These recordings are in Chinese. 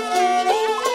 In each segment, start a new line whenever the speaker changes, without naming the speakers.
Música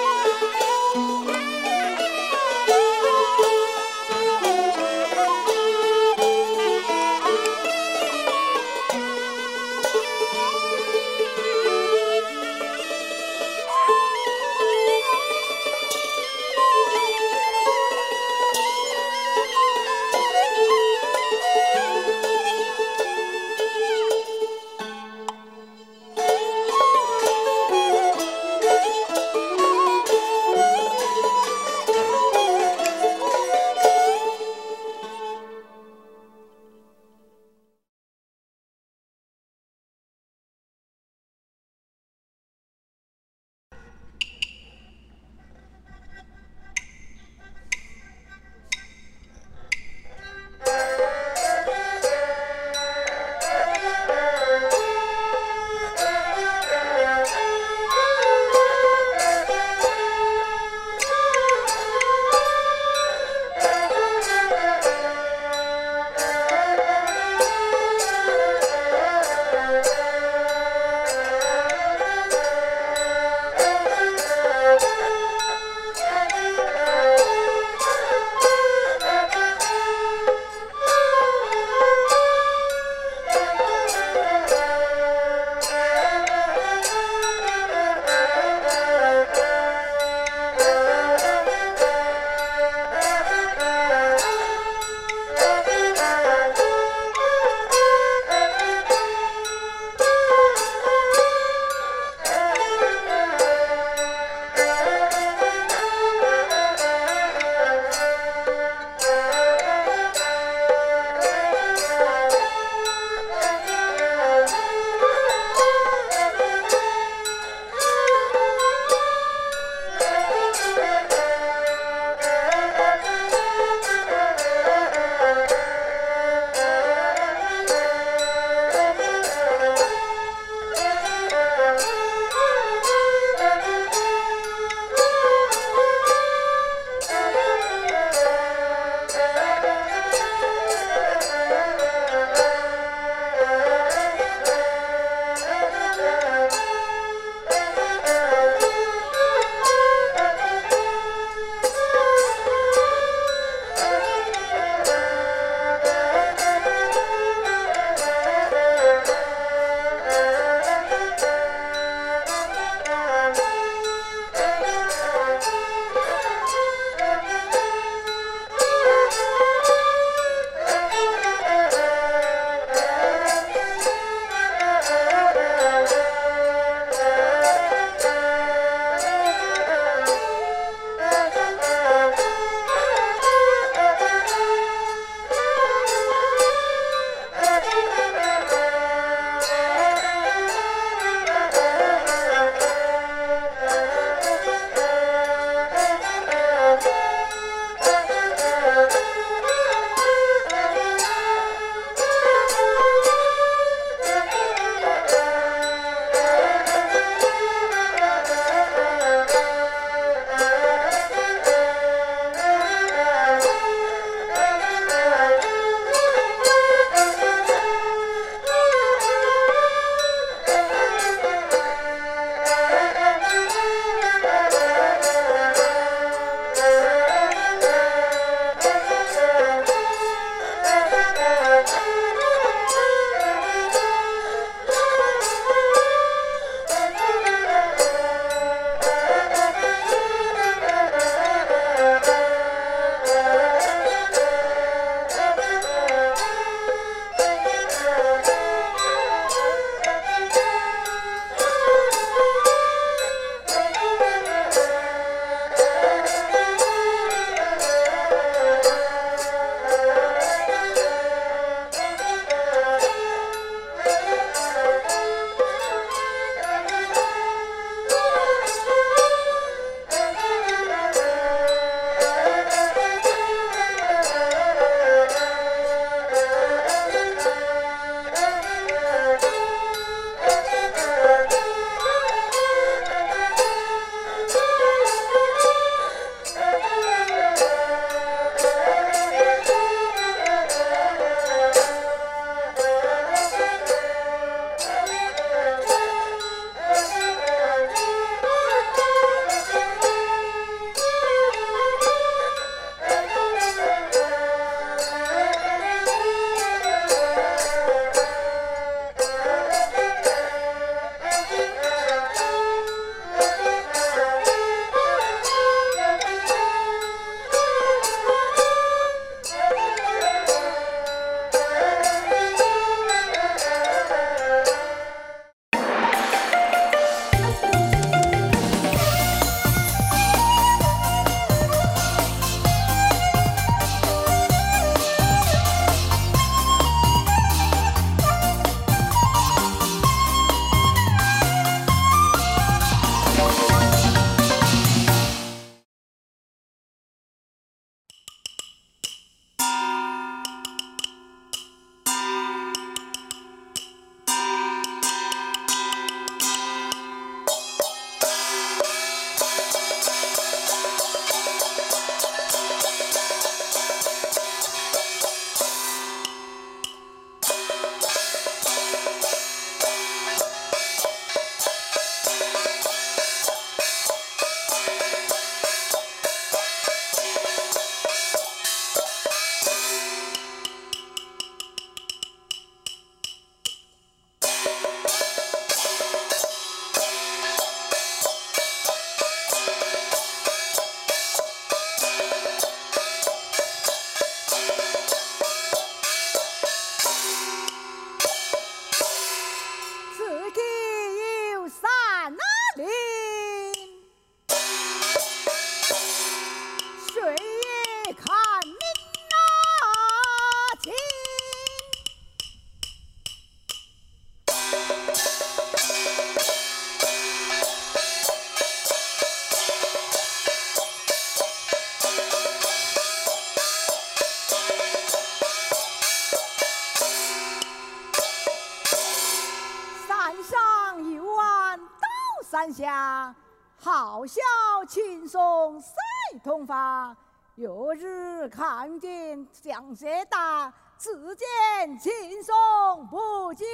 想学大，只见轻松不见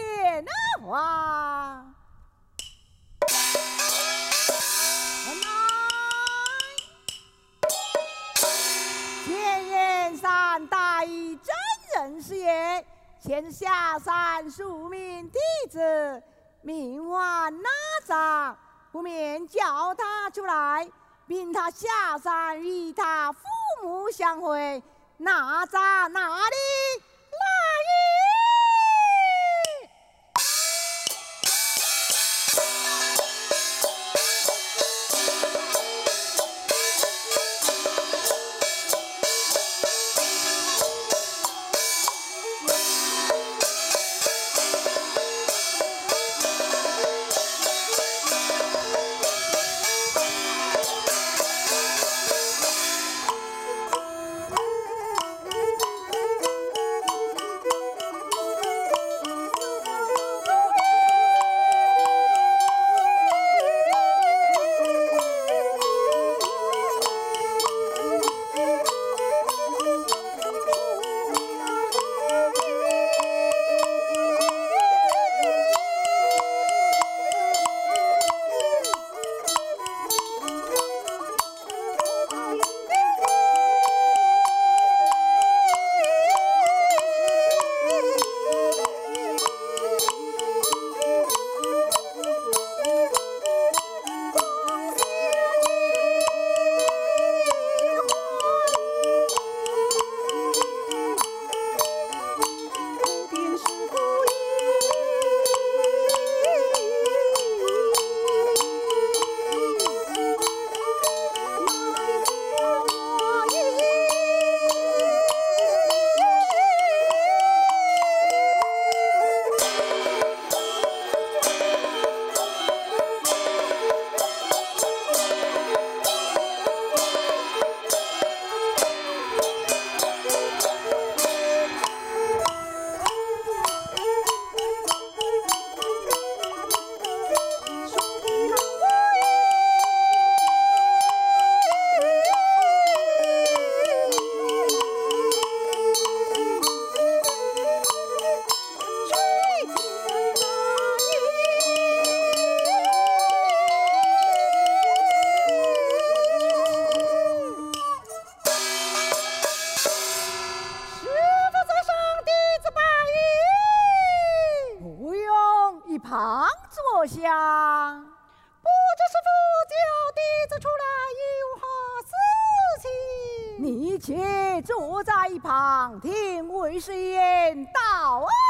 花。前燕山大义真人是也，前下山数名弟子，名唤哪吒，不免叫他出来，命他下山与他父母相会。哪吒哪里？长。天道啊！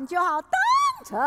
就好
当成。